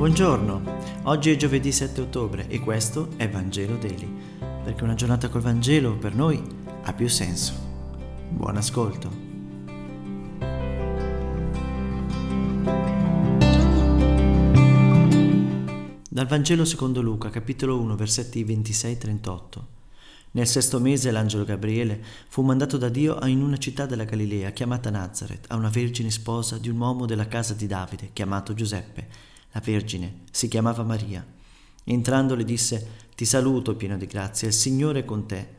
Buongiorno, oggi è giovedì 7 ottobre e questo è Vangelo Daily, perché una giornata col Vangelo per noi ha più senso. Buon ascolto. Dal Vangelo secondo Luca, capitolo 1, versetti 26-38. Nel sesto mese l'angelo Gabriele fu mandato da Dio in una città della Galilea chiamata Nazareth, a una vergine sposa di un uomo della casa di Davide chiamato Giuseppe la Vergine si chiamava Maria. Entrando le disse, Ti saluto pieno di grazia, il Signore è con te.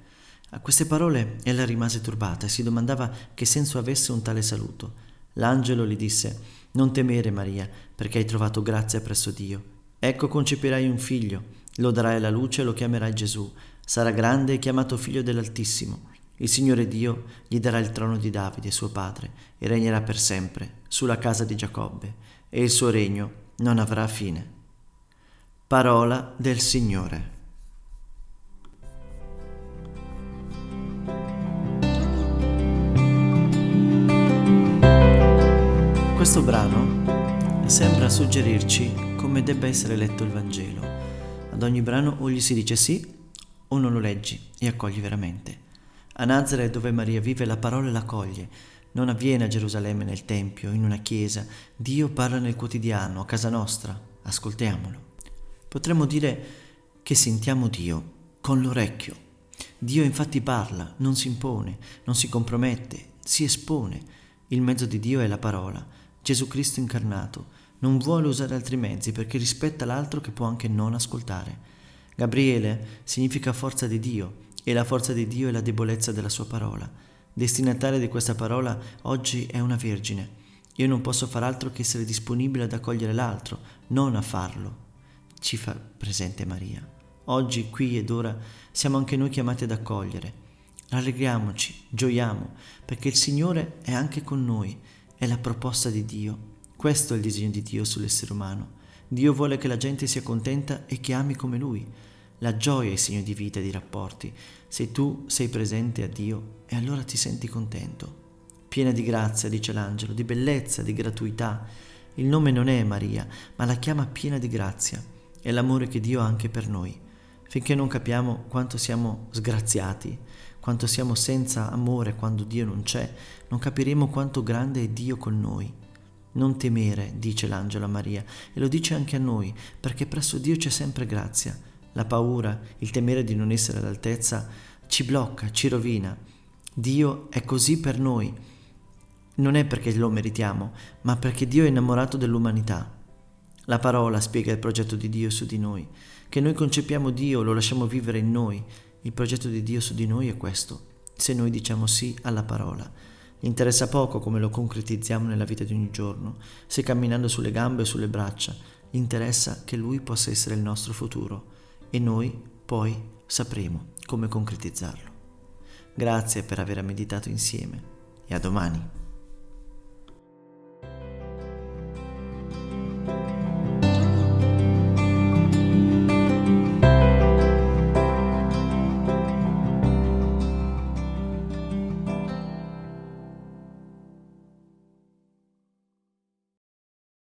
A queste parole ella rimase turbata e si domandava che senso avesse un tale saluto. L'angelo le disse, Non temere Maria, perché hai trovato grazia presso Dio. Ecco concepirai un figlio, lo darai alla luce e lo chiamerai Gesù. Sarà grande e chiamato figlio dell'Altissimo. Il Signore Dio gli darà il trono di Davide, suo padre, e regnerà per sempre sulla casa di Giacobbe, e il suo regno non avrà fine. Parola del Signore. Questo brano sembra suggerirci come debba essere letto il Vangelo. Ad ogni brano o gli si dice sì o non lo leggi e accogli veramente. A Nazareth dove Maria vive la parola la coglie, non avviene a Gerusalemme nel Tempio, in una chiesa. Dio parla nel quotidiano, a casa nostra. Ascoltiamolo. Potremmo dire che sentiamo Dio con l'orecchio. Dio infatti parla, non si impone, non si compromette, si espone. Il mezzo di Dio è la parola, Gesù Cristo incarnato. Non vuole usare altri mezzi perché rispetta l'altro che può anche non ascoltare. Gabriele significa forza di Dio e la forza di Dio è la debolezza della sua parola. Destinataria di questa parola oggi è una vergine. Io non posso far altro che essere disponibile ad accogliere l'altro, non a farlo. Ci fa presente Maria. Oggi, qui ed ora, siamo anche noi chiamati ad accogliere. Rallegriamoci, gioiamo, perché il Signore è anche con noi, è la proposta di Dio. Questo è il disegno di Dio sull'essere umano. Dio vuole che la gente sia contenta e che ami come Lui. La gioia è segno di vita e di rapporti. Se tu sei presente a Dio e allora ti senti contento. Piena di grazia, dice l'angelo, di bellezza, di gratuità. Il nome non è Maria, ma la chiama piena di grazia. È l'amore che Dio ha anche per noi. Finché non capiamo quanto siamo sgraziati, quanto siamo senza amore quando Dio non c'è, non capiremo quanto grande è Dio con noi. Non temere, dice l'angelo a Maria, e lo dice anche a noi, perché presso Dio c'è sempre grazia. La paura, il temere di non essere all'altezza ci blocca, ci rovina. Dio è così per noi. Non è perché lo meritiamo, ma perché Dio è innamorato dell'umanità. La parola spiega il progetto di Dio su di noi, che noi concepiamo Dio, lo lasciamo vivere in noi. Il progetto di Dio su di noi è questo, se noi diciamo sì alla parola. Interessa poco come lo concretizziamo nella vita di ogni giorno, se camminando sulle gambe o sulle braccia, interessa che Lui possa essere il nostro futuro e noi poi sapremo come concretizzarlo. Grazie per aver meditato insieme e a domani.